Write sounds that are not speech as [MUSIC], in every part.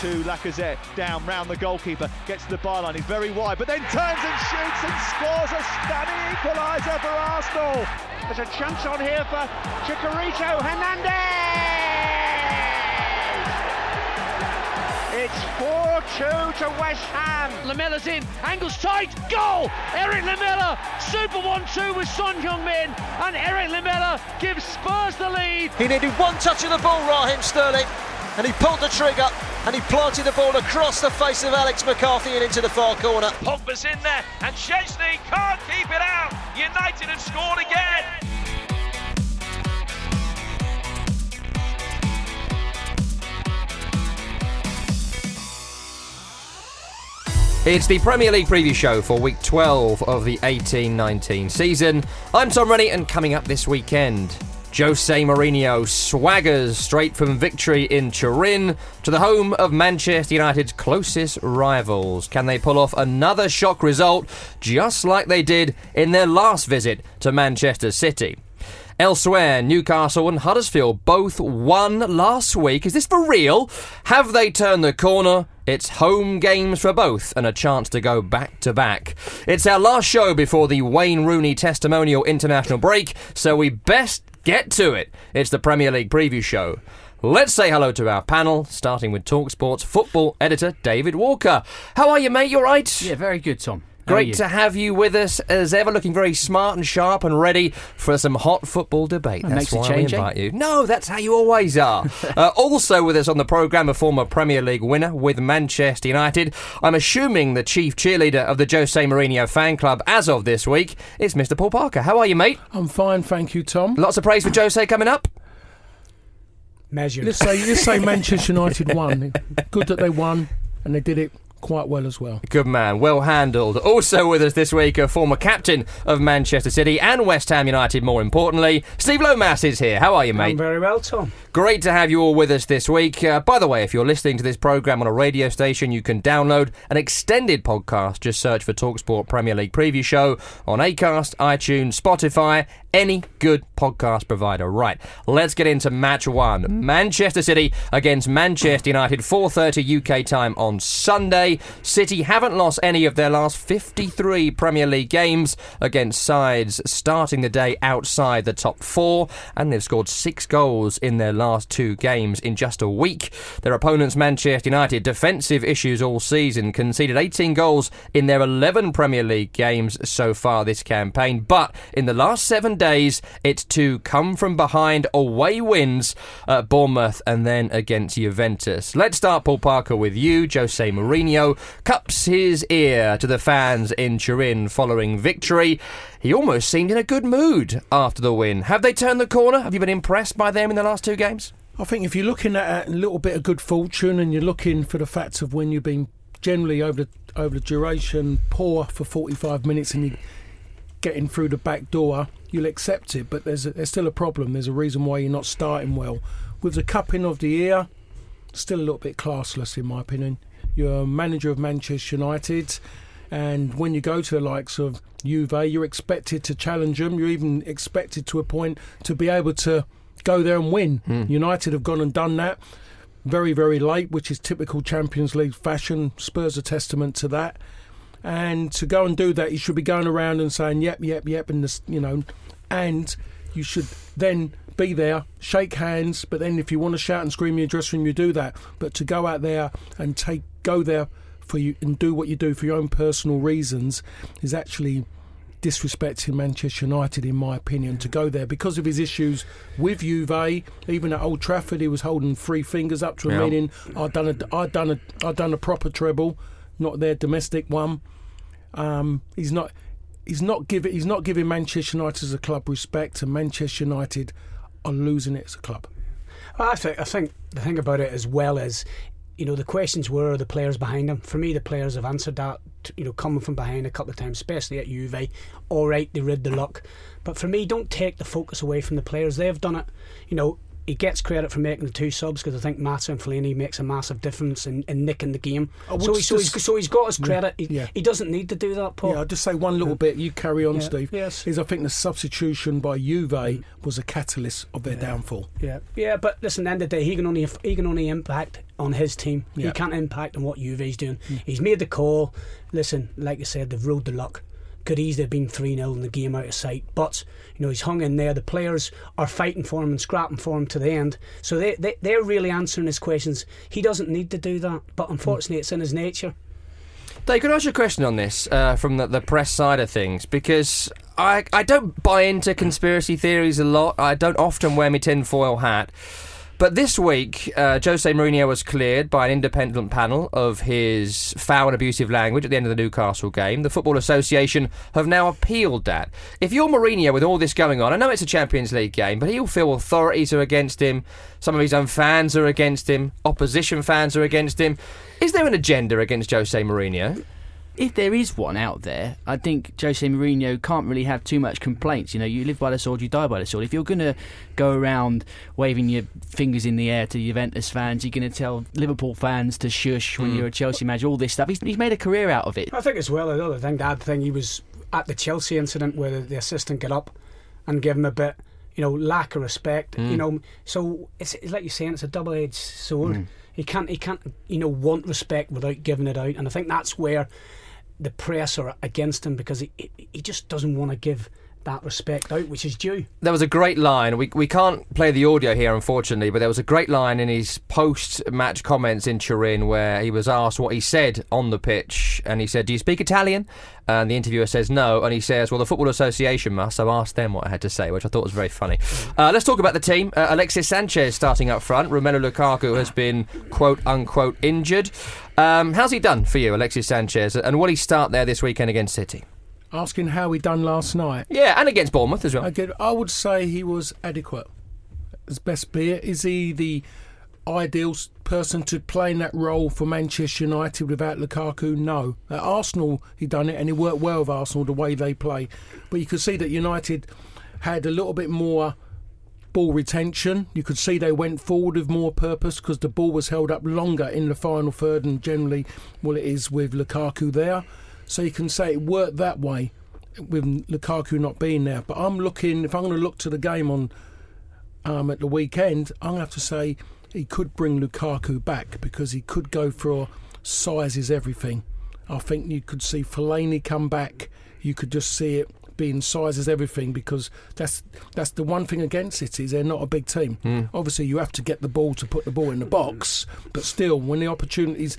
To Lacazette, down round the goalkeeper, gets to the byline, he's very wide, but then turns and shoots and scores a stunning equaliser for Arsenal. There's a chance on here for Chicharito Hernandez. It's 4-2 to West Ham. Lamela's in, angles tight, goal! Erik Lamela, super 1-2 with Son Heung-min, and Erik Lamela gives Spurs the lead. He needed one touch of the ball, Raheem Sterling, and he pulled the trigger and he planted the ball across the face of Alex McCarthy and into the far corner. Pogba's in there, and Szczesny can't keep it out. United have scored again. It's the Premier League preview show for week 12 of the 18 19 season. I'm Tom Rennie, and coming up this weekend, Jose Mourinho swaggers straight from victory in Turin to the home of Manchester United's closest rivals. Can they pull off another shock result just like they did in their last visit to Manchester City? Elsewhere, Newcastle and Huddersfield both won last week. Is this for real? Have they turned the corner? It's home games for both and a chance to go back to back. It's our last show before the Wayne Rooney testimonial international break, so we best get to it. It's the Premier League preview show. Let's say hello to our panel, starting with Talksport's football editor David Walker. How are you, mate? You all right? Yeah, very good, Tom. How are Great to have you with us as ever, looking very smart and sharp and ready for some hot football debate. That that's makes a why change, we eh? invite you. No, that's how you always are. [LAUGHS] uh, also with us on the programme, a former Premier League winner with Manchester United. I'm assuming the chief cheerleader of the Jose Mourinho fan club as of this week is Mr. Paul Parker. How are you, mate? I'm fine, thank you, Tom. Lots of praise for Jose coming up. Measured. Let's say let's say [LAUGHS] Manchester United won. Good that they won, and they did it quite well as well. Good man, well handled. Also with us this week, a former captain of Manchester City and West Ham United, more importantly, Steve Lomas is here. How are you, mate? I'm very well, Tom. Great to have you all with us this week. Uh, by the way, if you're listening to this programme on a radio station, you can download an extended podcast. Just search for Talksport Premier League Preview Show on Acast, iTunes, Spotify, any good podcast provider. Right, let's get into match one. Manchester City against Manchester United, 4.30 UK time on Sunday. City haven't lost any of their last 53 Premier League games against sides starting the day outside the top four, and they've scored six goals in their last two games in just a week. Their opponents, Manchester United, defensive issues all season, conceded 18 goals in their 11 Premier League games so far this campaign, but in the last seven days, it's two come from behind away wins at Bournemouth and then against Juventus. Let's start, Paul Parker, with you. Jose Mourinho cups his ear to the fans in Turin following victory. He almost seemed in a good mood after the win. Have they turned the corner? Have you been impressed by them in the last two games? I think if you're looking at a little bit of good fortune and you're looking for the facts of when you've been generally over the over the duration poor for 45 minutes and you're getting through the back door, you'll accept it. But there's a, there's still a problem. There's a reason why you're not starting well. With the cupping of the ear, still a little bit classless in my opinion. You're a manager of Manchester United. And when you go to the likes of Juve, you're expected to challenge them. You're even expected to a point to be able to go there and win. Hmm. United have gone and done that very, very late, which is typical Champions League fashion. Spurs are testament to that. And to go and do that, you should be going around and saying, yep, yep, yep, and this, you know, and you should then be there, shake hands, but then if you want to shout and scream in your dressing room, you do that. But to go out there and take go there for you and do what you do for your own personal reasons is actually disrespecting Manchester United, in my opinion, to go there because of his issues with Juve. Even at Old Trafford, he was holding three fingers up to a Yeah. meaning. I'd done a, I'd done a, I'd done a proper treble, not their domestic one. Um, he's not, he's not giving, he's not giving Manchester United as a club respect, and Manchester United are losing it as a club. I think I think the thing about it as well is, you know, the questions were the players behind him. For me, the players have answered that. You know, coming from behind a couple of times, especially at Juve. All right, they rid the luck, but for me, don't take the focus away from the players. They've done it. You know. He gets credit for making the two subs because I think Mata and Fellaini makes a massive difference in, in nicking the game. So, he, so, he's, just- so he's got his credit. He, yeah. he doesn't need to do that, Paul. Yeah, I'll just say one little bit. You carry on. Steve. Yes. Is I think the substitution by Juve mm. was a catalyst of their downfall. Yeah, yeah, but listen, at the end of the day, he can only he can only impact on his team. He can't impact on what Juve's doing. Mm. He's made the call. Listen, like I said, they've rode the luck. Could easily have been three 0 in the game out of sight, but you know he's hung in there. The players are fighting for him and scrapping for him to the end. So they, they they're really answering his questions. He doesn't need to do that, but unfortunately, it's in his nature. Dave, could I ask you a question on this uh, from the, the press side of things? Because I, I don't buy into conspiracy theories a lot. I don't often wear my tinfoil hat. But this week, uh, Jose Mourinho was cleared by an independent panel of his foul and abusive language at the end of the Newcastle game. The Football Association have now appealed that. If you're Mourinho with all this going on, I know it's a Champions League game, but he'll feel authorities are against him. Some of his own fans are against him. Opposition fans are against him. Is there an agenda against Jose Mourinho? If there is one out there, I think Jose Mourinho can't really have too much complaints. You know, you live by the sword, you die by the sword. If you're going to go around waving your fingers in the air to the Juventus fans, you're going to tell Liverpool fans to shush when Mm. you're a Chelsea manager, all this stuff. He's, he's made a career out of it. I think as well another thing, the other thing he was at the Chelsea incident where the, the assistant got up and gave him a bit, you know, lack of respect. Mm. You know, so it's, it's like you're saying, it's a double edged sword. Mm. He can't he can't you know want respect without giving it out, and I think that's where the press are against him because he he, just doesn't want to give that respect out, which is due. There was a great line. We we can't play the audio here, unfortunately, but there was a great line in his post-match comments in Turin where he was asked what he said on the pitch, and he said, "Do you speak Italian?" And the interviewer says no, and he says, "Well, the Football Association must." So asked them what I had to say, which I thought was very funny. Uh, let's talk about the team. Uh, Alexis Sanchez starting up front. Romelu Lukaku has been quote unquote injured. Um, how's he done for you, Alexis Sanchez? And will he start there this weekend against City? Asking how he done last night. Yeah, and against Bournemouth as well. Again, I would say he was adequate. As best be it. Is he the ideal person to play in that role for Manchester United without Lukaku? No. At Arsenal, he done it and he worked well with Arsenal the way they play. But you could see that United had a little bit more ball retention. You could see they went forward with more purpose because the ball was held up longer in the final third and generally, well, it is with Lukaku there. So you can say it worked that way with Lukaku not being there. But I'm looking, if I'm going to look to the game on um, at the weekend, I'm going to have to say he could bring Lukaku back because he could go for size is everything. I think you could see Fellaini come back. You could just see it being size is everything because that's that's the one thing against City is they're not a big team. Hmm. Obviously, you have to get the ball to put the ball in the box, but still, when the opportunities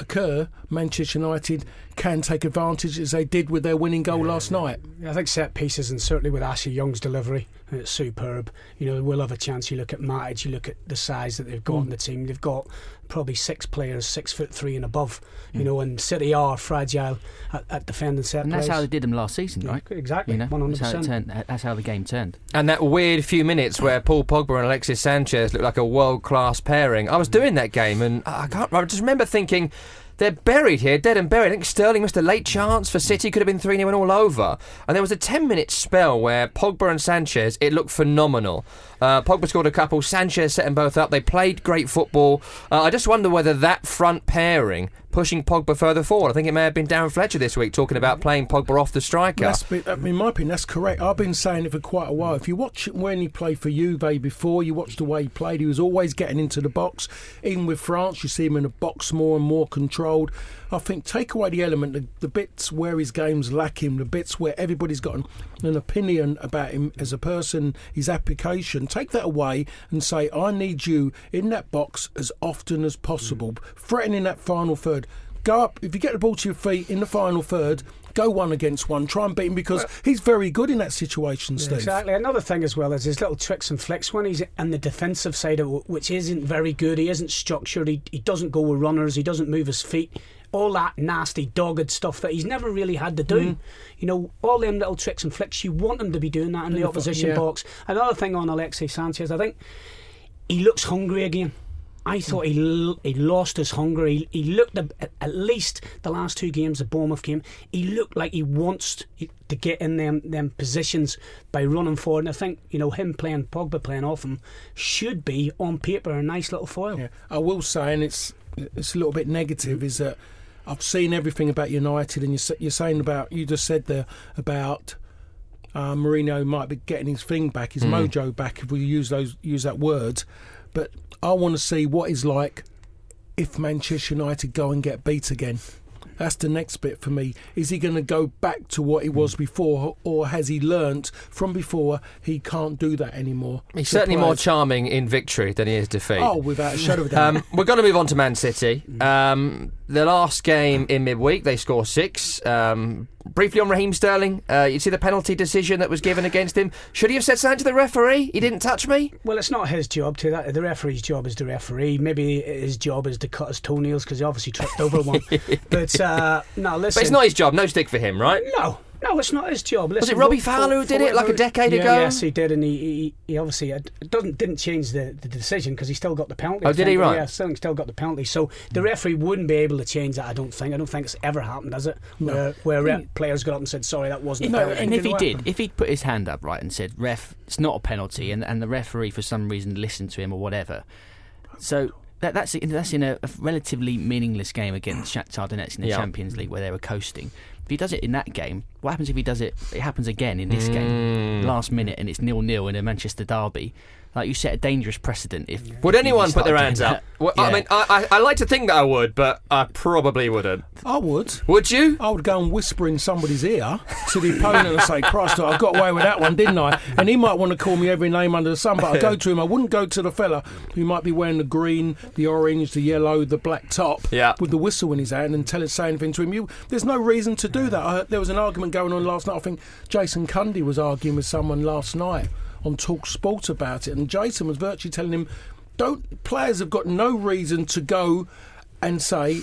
occur, Manchester United can take advantage as they did with their winning goal last night. I think set pieces and certainly with Ashley Young's delivery, it's superb. You know, we'll have a chance. You look at Matic, you look at the size that they've got Mm. in the team. They've got probably six players, six foot three and above. You Mm. know, and City are fragile at, at defending set And that's plays. how they did them last season, right? Exactly, You know, one hundred that's how, it percent. turned, that's how the game turned. And that weird few minutes where Paul Pogba and Alexis Sanchez looked like a world class pairing. I was doing that game and I can't. I just remember thinking. They're buried here, dead and buried. I think Sterling missed a late chance for City, could have been 3 0 and all over. And there was a 10 minute spell where Pogba and Sanchez, it looked phenomenal. Uh, Pogba scored a couple, Sanchez set them both up. They played great football. Uh, I just wonder whether that front pairing pushing Pogba further forward. I think it may have been Darren Fletcher this week talking about mm-hmm. playing Pogba off the striker. That's been, in my opinion, that's correct. I've been saying it for quite a while. If you watch when he played for Juve before, you watch the way he played, he was always getting into the box. Even with France, you see him in the box more and more controlled. I think take away the element, the, the bits where his game's lacking, the bits where everybody's got an, an opinion about him as a person, his application, take that away and say, I need you in that box as often as possible, mm. threatening that final third. Go up, if you get the ball to your feet in the final third, go one against one, try and beat him because he's very good in that situation, Yeah, Steve. Exactly. Another thing as well is his little tricks and flicks when he's on the defensive side of it, which isn't very good. He isn't structured. He, he doesn't go with runners. He doesn't move his feet. All that nasty, dogged stuff that he's never really had to do. Mm. You know, all them little tricks and flicks, you want him to be doing that in the Yeah, opposition yeah. box. Another thing on Alexis Sanchez, I think he looks hungry again. I thought he he lost his hunger. He, he looked a, at least the last two games, the Bournemouth game. He looked like he wants to get in them them positions by running forward. And I think you know him playing Pogba playing off him should be on paper a nice little foil. Yeah, I will say, and it's it's a little bit negative, is that I've seen everything about United, and you're, you're saying about you just said there about uh, Mourinho might be getting his thing back, his Mm. mojo back, if we use those use that word. But I want to see what it's like if Manchester United go and get beat again. That's the next bit for me. Is he going to go back to what he was before, or has he learnt from before he can't do that anymore? He's to certainly more charming in victory than he is defeat. Oh, without a shadow of a doubt. Um, we're going to move on to Man City. Um, the last game in midweek, they score six. Um, briefly on Raheem Sterling, uh, you see the penalty decision that was given against him. Should he have said something to the referee? He didn't touch me. Well, it's not his job to that. The referee's job is the referee. Maybe his job is to cut his toenails because he obviously tripped over one. [LAUGHS] But uh, no, listen. But it's not his job. No stick for him, right? No, no, it's not his job. Listen, it Robbie for- Fowler who did it, like a decade Yeah, ago? Yes, he did, and he he, he obviously had, doesn't didn't change the, the decision because he still got the penalty. Oh, I did he? Right. Yeah, Sterling still got the penalty. So the referee wouldn't be able to change that. I don't think. I don't think it's ever happened, has it? Where where rep players got up and said, "Sorry, that wasn't." a penalty." and if he Didn't did, happen. if he'd put his hand up right and said, "Ref, it's not a penalty," and, and the referee for some reason listened to him or whatever, so that, that's that's in a, a relatively meaningless game against Shakhtar Donetsk in the Yeah. Champions League where they were coasting. If he does it in that game, what happens if he does it? It happens again in this Mm. game, last minute, and it's nil nil in a Manchester derby. Like you set a dangerous precedent. If Would if anyone put their hands that. up? Well, I mean, I, I, I like to think that I would, but I probably wouldn't. I would. Would you? I would go and whisper in somebody's ear to the opponent and say, Christ, I got away with that one, didn't I? And he might want to call me every name under the sun, but I'd go to him. I wouldn't go to the fella who might be wearing the green, the orange, the yellow, the black top Yeah. with the whistle in his hand and tell it, say anything to him. You, there's no reason to do that. I there was an argument going on last night. I think Jason Cundy was arguing with someone last night on Talk Sport about it, and Jason was virtually telling him, don't players have got no reason to go and say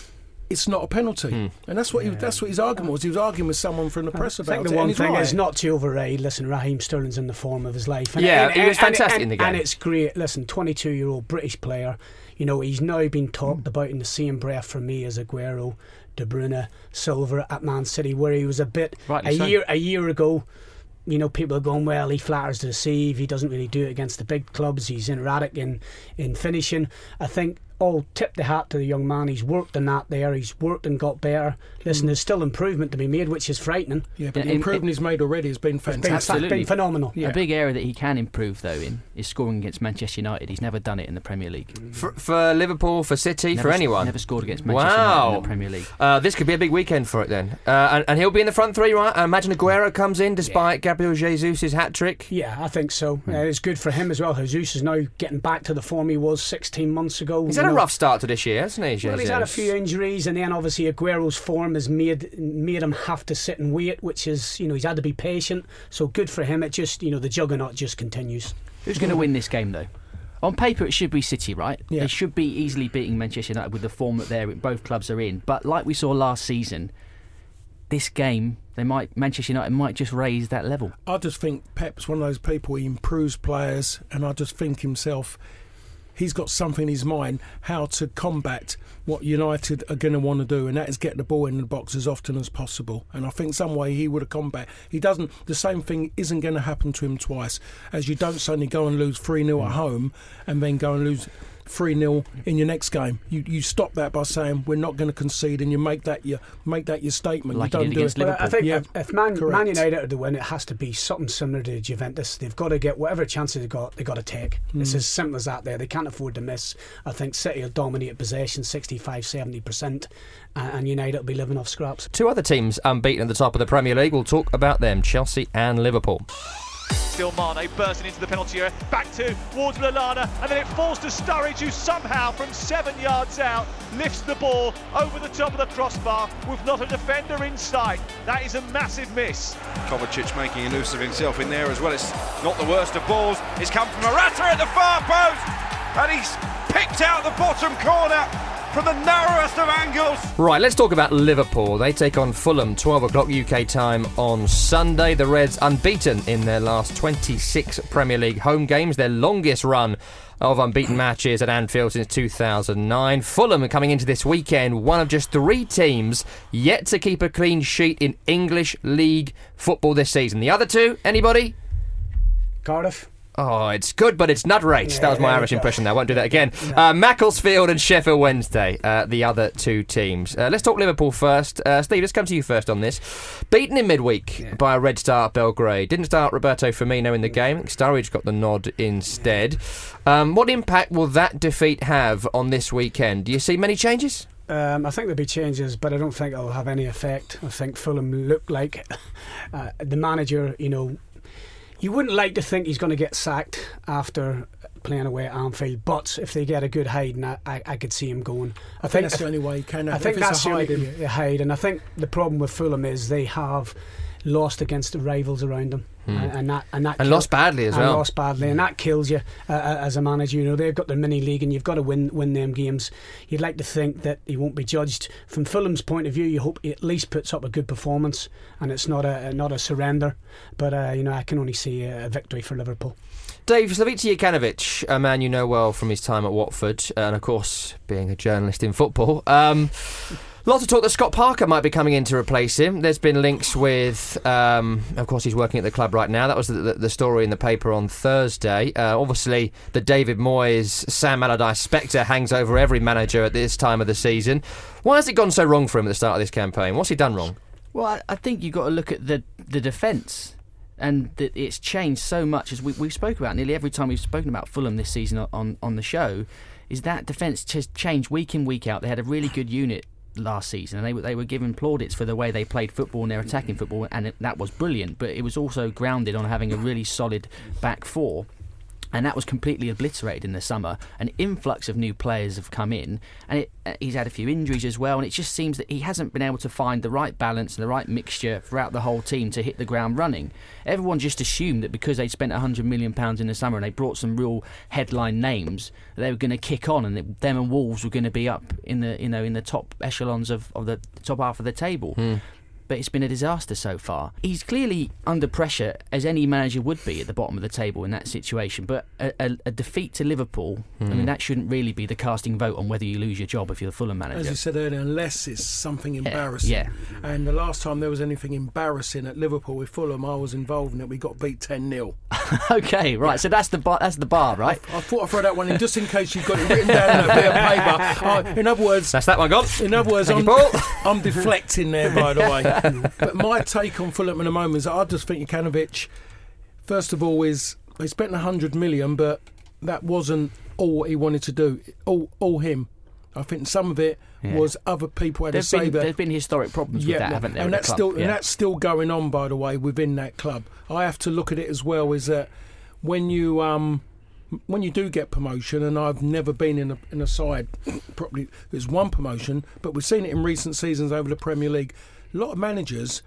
it's not a penalty, Hmm. and that's what he, that's what his argument was. He was arguing with someone from the press I about think it. the one and he's thing right. is not to override. Listen, Raheem Sterling's in the form of his life. Yeah, he was fantastic and, in the game, And it's great. Listen, 22 year old British player. You know, he's now been talked Mm. about in the same breath for me as Aguero, De Bruyne, Silva at Man City, where he was a bit Rightly a so. year a year ago. You know, people are going, well, he flatters to deceive. He doesn't really do it against the big clubs. He's erratic in, in finishing. I think, all tip the hat to the young man. He's worked in that there. He's worked and got better. Listen, there's still improvement to be made, which is frightening. Yeah, but In- the improvement he's made already has been It's been, fantastic. fa- been phenomenal. Yeah. A big area that he can improve though in is scoring against Manchester United. He's never done it in the Premier League. For, for Liverpool, for City, Never for anyone? Never scored against Manchester Wow. United in the Premier League. Uh, this could be a big weekend for it then. Uh, and, and he'll be in the front three, right? I imagine Aguero comes in despite Gabriel Jesus' hat trick. Yeah, I think so. Hmm. Uh, it's good for him as well. Jesus is now getting back to the form he was 16 months ago. He's You had a rough start to this year, hasn't he, Well, he's had a few injuries, and then obviously Aguero's form has made made him have to sit and wait, which is you know he's had to be patient. So good for him. It just you know the juggernaut just continues. Who's going to win this game though? On paper, it should be City, right? Yeah. They should be easily beating Manchester United with the form that they're both clubs are in. But like we saw last season, this game they might Manchester United might just raise that level. I just think Pep's one of those people. He improves players, and I just think himself. He's got something in his mind how to combat what United are going to want to do, and that is get the ball in the box as often as possible. And I think some way he would have combat. He doesn't. The same thing isn't going to happen to him twice. As you don't suddenly go and lose three 0 at mm. home, and then go and lose three 0 in your next game. You you stop that by saying we're not going to concede, and you make that your make that your statement. Like you don't did do against it. But I think Yeah. if, if Man, Correct. Man United are to win, it has to be something similar to Juventus. They've got to get whatever chances they've got, they've got to take. It's Mm. as simple as that there. They can't afford to miss. I think City will dominate possession 65 70%, and, and United will be living off scraps. Two other teams unbeaten at the top of the Premier League. We'll talk about them Chelsea and Liverpool. Still Mane bursting into the penalty area, back to towards Lallana, and then it falls to Sturridge, who somehow from seven yards out lifts the ball over the top of the crossbar with not a defender in sight. That is a massive miss. Kovacic making a noose of himself in there as well. It's not the worst of balls. It's come from Morata at the far post, and he's picked out the bottom corner from the narrowest of angles. Right, let's talk about Liverpool. They take on Fulham, 12 o'clock UK time on Sunday. The Reds unbeaten in their last 26 Premier League home games, their longest run of unbeaten matches at Anfield since 2009. Fulham are coming into this weekend, one of just three teams yet to keep a clean sheet in English League football this season. The other two, anybody? Cardiff. Oh, it's good, but it's not right. that was my Irish impression there. I won't do that again. Uh, Macclesfield and Sheffield Wednesday, uh, the other two teams. Uh, let's talk Liverpool first. Uh, Steve, let's come to you first on this. Beaten in midweek by a Red Star Belgrade. Didn't start Roberto Firmino in the game. Sturridge got the nod instead. Um, what impact will that defeat have on this weekend? Do you see many changes? Um, I think there'll be changes, but I don't think it'll have any effect. I think Fulham look like [LAUGHS] uh, the manager, you know, you wouldn't like to think he's going to get sacked after playing away at Anfield, but if they get a good hiding, I, I, I could see him going. I think that's the only way you can. I think that's the only hide, and I think the problem with Fulham is they have lost against the rivals around them, Hmm. and, and that and that And lost badly as and well. Lost badly, and that kills you uh, uh, as a manager. You know they've got their mini league, and you've got to win win them games. You'd like to think that he won't be judged from Fulham's point of view. You hope he at least puts up a good performance, and it's not a not a surrender. But uh, you know I can only see a victory for Liverpool. Dave Slavisa Jokanovic, a man you know well from his time at Watford, and of course being a journalist in football. Um, lots of talk that Scott Parker might be coming in to replace him. There's been links with, um, of course, he's working at the club right now. That was the, the, the story in the paper on Thursday. Uh, obviously, the David Moyes, Sam Allardyce spectre hangs over every manager at this time of the season. Why has it gone so wrong for him at the start of this campaign? What's he done wrong? Well, I, I think you've got to look at the the defence. And that it's changed so much as we we spoke about nearly every time we've spoken about Fulham this season on on the show, is that defence has changed week in week out. They had a really good unit last season, and they were they were given plaudits for the way they played football and their attacking football, and it, that was brilliant. But it was also grounded on having a really solid back four. And that was completely obliterated in the summer. An influx of new players have come in, and it, uh, he's had a few injuries as well. And it just seems that he hasn't been able to find the right balance and the right mixture throughout the whole team to hit the ground running. Everyone just assumed that because they'd spent hundred million pounds in the summer and they brought some real headline names, they were going to kick on, and them and Wolves were going to be up in the you know in the top echelons of, of the top half of the table but it's been a disaster so far. He's clearly under pressure, as any manager would be at the bottom of the table in that situation. But a, a, a defeat to Liverpool, I Hmm. mean, that shouldn't really be the casting vote on whether you lose your job if you're the Fulham manager. As you said earlier, unless it's something embarrassing. yeah. And the last time there was anything embarrassing at Liverpool with Fulham, I was involved in it. We got beat 10 0. [LAUGHS] okay, right. So that's the bar, that's the bar, right? I thought I'd throw that one in just in case you've got it written down on a bit of paper. [LAUGHS] Uh, in other words, That's that one gone. in other words, Thank I'm. I'm deflecting there, by the way. [LAUGHS] [LAUGHS] but my take on Fulham at the moment is that I just think Jokanovic, first of all, is he spent 100 million, but that wasn't all what he wanted to do. All, all him. I think some of it Yeah. was other people had There's to say that. there's been historic problems with that, haven't there? And that's the still club? and that's still going on, by the way, within that club. I have to look at it as well. Is that when you um when you do get promotion, and I've never been in a in a side [COUGHS] probably there's one promotion, but we've seen it in recent seasons over the Premier League. A lot of managers,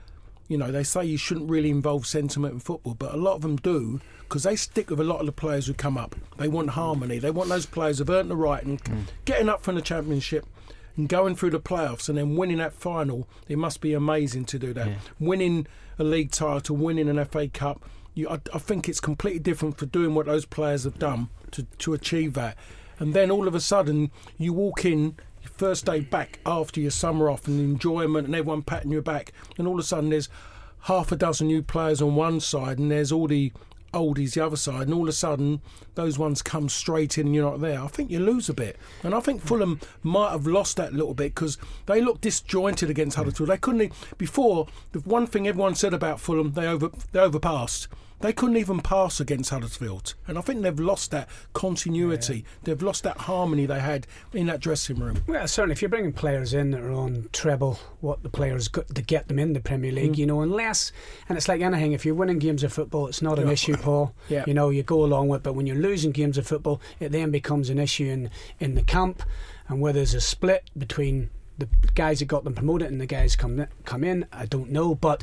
you know, they say you shouldn't really involve sentiment in football, but a lot of them do because they stick with a lot of the players who come up. They want harmony. They want those players who've earned the right and mm. getting up from the championship and going through the playoffs and then winning that final. It must be amazing to do that. Winning a league title, winning an FA Cup. You, I, I think it's completely different for doing what those players have done to, to achieve that. And then all of a sudden, you walk in your first day back after your summer off and the enjoyment and everyone patting your back, and all of a sudden there's half a dozen new players on one side, and there's all the oldies the other side, and all of a sudden those ones come straight in and you're not there. I think you lose a bit, and I think Fulham might have lost that little bit because they looked disjointed against Huddersfield. They couldn't before the one thing everyone said about Fulham they over they overpassed. They couldn't even pass against Huddersfield, and I think they've lost that continuity. They've lost that harmony they had in that dressing room. Well, certainly, if you're bringing players in that are on treble what the players got to get them in the Premier League, Mm. you know, unless, and it's like anything, if you're winning games of football, it's not an Yeah. issue, Paul. [LAUGHS] Yeah. You know, you go along with it, but when you're losing games of football, it then becomes an issue in, in the camp, and where there's a split between the guys that got them promoted and the guys come come in, I don't know, but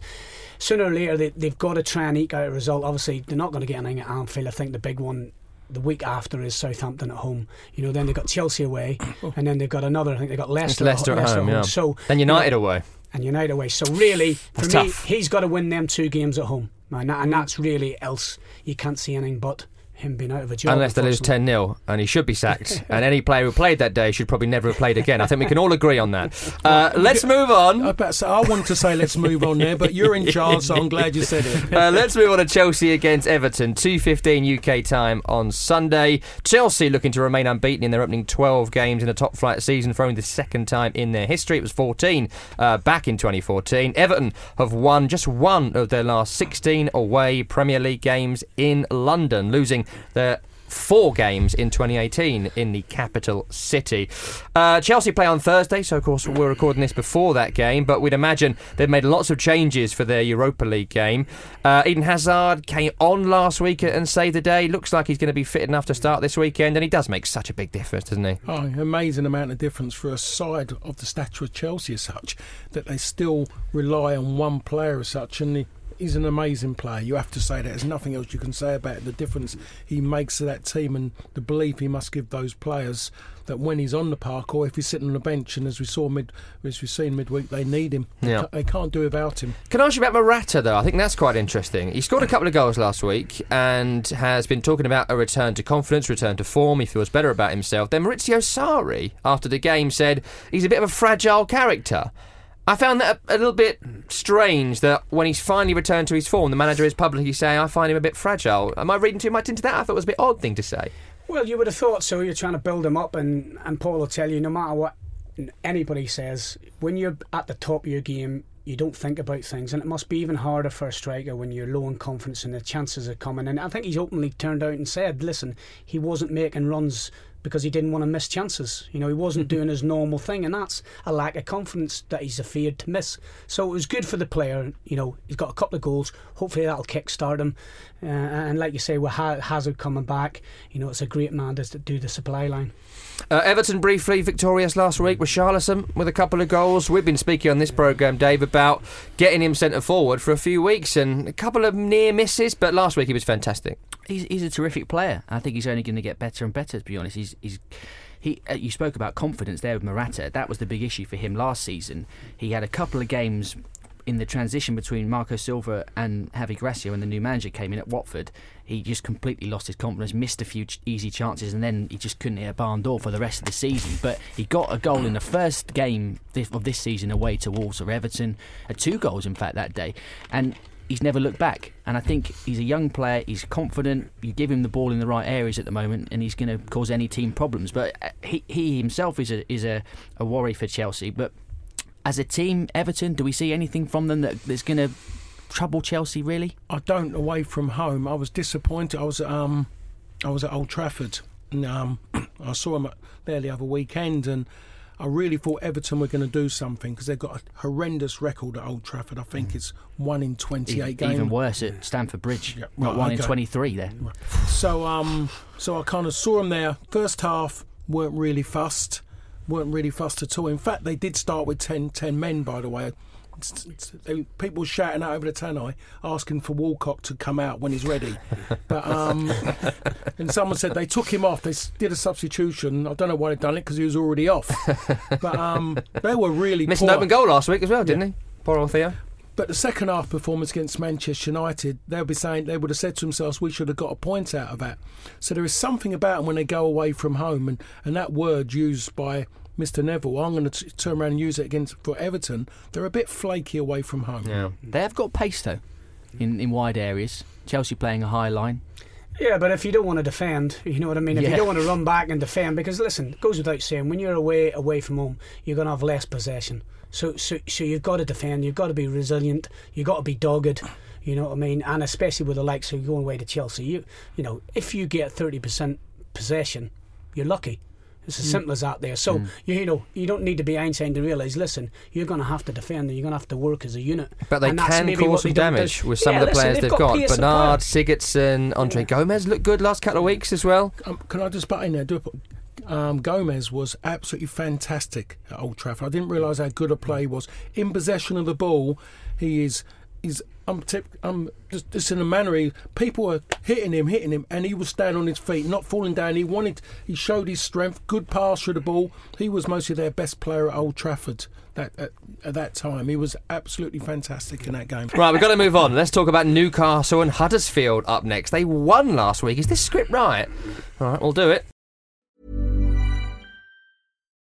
sooner or later they, they've got to try and eke out a result. Obviously, they're not going to get anything at Anfield. I think the big one the week after is Southampton at home. You know, then they've got Chelsea away, [COUGHS] and then they've got another. I think they've got It's Leicester, Leicester at home, yeah. So Then United away. and United away. So really, for That's me, tough. he's got to win them two games at home, and, that, and that's really else. You can't see anything but him being out of a job. Unless they lose 10 0, and he should be sacked. [LAUGHS] and any player who played that day should probably never have played again. I think we can all agree on that. [LAUGHS] Uh, let's move on. I, bet, so I wanted to say let's move on there, but you're in [LAUGHS] charge, so I'm glad you said it. Uh, let's move on to Chelsea against Everton. 2.15 UK time on Sunday. Chelsea looking to remain unbeaten in their opening 12 games in a top flight season for only the second time in their history. It was 14 uh, back in 2014. Everton have won just one of their last 16 away Premier League games in London, losing their four games in 2018 in the capital city. Uh, Chelsea play on Thursday, so of course we're recording this before that game, but we'd imagine they've made lots of changes for their Europa League game. Uh, Eden Hazard came on last week and saved the day. Looks like he's going to be fit enough to start this weekend, and he does make such a big difference, doesn't he? Oh, amazing amount of difference for a side of the stature of Chelsea as such that they still rely on one player as such and he, he's an amazing player. You have to say that. There's nothing else you can say about the difference he makes to that team and the belief he must give those players that when he's on the park or if he's sitting on the bench and as we saw mid as we've seen midweek they need him. They Yeah. They can't do without him. Can I ask you about Morata, though? I think that's quite interesting. He scored a couple of goals last week and has been talking about a return to confidence, return to form. He feels better about himself. Then Maurizio Sarri, after the game, said he's a bit of a fragile character. I found that a, a little bit strange that when he's finally returned to his form, the manager is publicly saying, I find him a bit fragile. Am I reading too much into that? I thought it was a bit odd thing to say. Well, you would have thought so. You're trying to build him up, and, and Paul will tell you no matter what anybody says, when you're at the top of your game, you don't think about things, and it must be even harder for a striker when you're low in confidence and the chances are coming. And I think he's openly turned out and said, listen, he wasn't making runs because he didn't want to miss chances. You know, he wasn't doing his normal thing, and that's a lack of confidence that he's afraid to miss. So it was good for the player. You know, he's got a couple of goals. Hopefully that'll kickstart him. Uh, and like you say, with Ha- Hazard coming back, you know, it's a great man to do the supply line. Uh, Everton briefly victorious last week with Richarlison with a couple of goals. We've been speaking on this programme, Dave, about getting him centre forward for a few weeks and a couple of near misses, but last week he was fantastic. He's, he's a terrific player. I think he's only going to get better and better. To be honest, he's he's. He, uh, you spoke about confidence there with Morata. That was the big issue for him last season. He had a couple of games in the transition between Marco Silva and Javi Gracia when the new manager came in at Watford. He just completely lost his confidence, missed a few ch- easy chances, and then he just couldn't hit a barn door for the rest of the season. But he got a goal in the first game of this season away to Wolves or Everton, uh, two goals in fact that day, and he's never looked back. And I think he's a young player. He's confident. You give him the ball in the right areas at the moment, and he's going to cause any team problems. But uh, he, he himself is a is a, a worry for Chelsea. But as a team, Everton, do we see anything from them that, that's going to trouble Chelsea? Really? I don't away from home. I was disappointed. I was um, I was at Old Trafford, and um, [CLEARS THROAT] I saw them there the other weekend, and I really thought Everton were going to do something because they've got a horrendous record at Old Trafford. I think it's one in twenty-eight E- games. Even worse at Stamford Bridge, not right, one in twenty-three there. So um, so I kind of saw them there. First half weren't really fussed, weren't really fussed at all. In fact, they did start with 10, 10 men. By the way, It's- it's- they, people shouting out over the tannoy, asking for Walcott to come out when he's ready. [LAUGHS] But um, and someone said they took him off. They did a substitution. I don't know why they'd done it because he was already off. [LAUGHS] But um, they were really Missed an open goal last week as well, didn't he? Poor old Theo. But the second half performance against Manchester United, they'll be saying they would have said to themselves, "We should have got a point out of that." So there is something about them when they go away from home, and, and that word used by Mr Neville, I'm going to turn around and use it against for Everton. They're a bit flaky away from home. Yeah, they have got pace though. in, in wide areas. Chelsea playing a high line. Yeah, but if you don't want to defend, you know what I mean. If Yeah. you don't want to run [LAUGHS] back and defend, because listen, it goes without saying, when you're away away from home, you're going to have less possession. So, so, so you've got to defend. You've got to be resilient. You've got to be dogged. You know what I mean. And especially with the likes of going away to Chelsea, you, you know, if you get thirty percent possession, you're lucky. It's as Mm. simple as that. There. So Mm. you, you know, you don't need to be Einstein to realise. Listen, you're going to have to defend. and You're going to have to work as a unit. But they And that's can cause what some they don't do. damage with some Yeah, of the listen, players they've, got. got. Bernard, play. Sigurdsson, Andre Gomes looked good last couple of weeks as well. Um, can I just butt in there? Do a, um, Gomes was absolutely fantastic at Old Trafford. I didn't realise how good a play he was in possession of the ball. He is. He's. I'm. Tip, I'm just, just in a manner. He, people were hitting him, hitting him, and he was standing on his feet, not falling down. He wanted. He showed his strength. Good pass through the ball. He was mostly their best player at Old Trafford. That at, at that time, he was absolutely fantastic in that game. Right, we've got to move on. Let's talk about Newcastle and Huddersfield up next. They won last week. Is this script right? All right, we'll do it.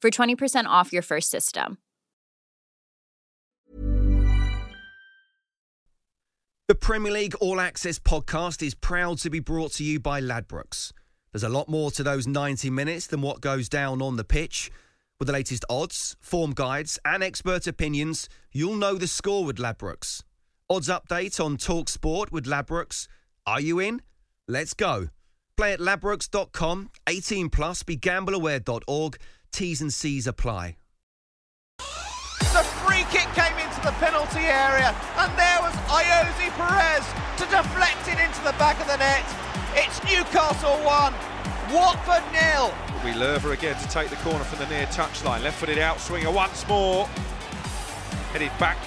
for 20% off your first system. The Premier League All Access podcast is proud to be brought to you by Ladbrokes. There's a lot more to those 90 minutes than what goes down on the pitch. With the latest odds, form guides, and expert opinions, you'll know the score with Ladbrokes. Odds update on Talk Sport with Ladbrokes. Are you in? Let's go. Play at ladbrokes.com, 18 plus, begambleaware.org. T's and C's apply. The free kick came into the penalty area, and there was Ayoze Perez to deflect it into the back of the net. It's Newcastle 1, Watford nil. Will be Lerver again to take the corner from the near touchline. Left footed outswinger once more. Headed back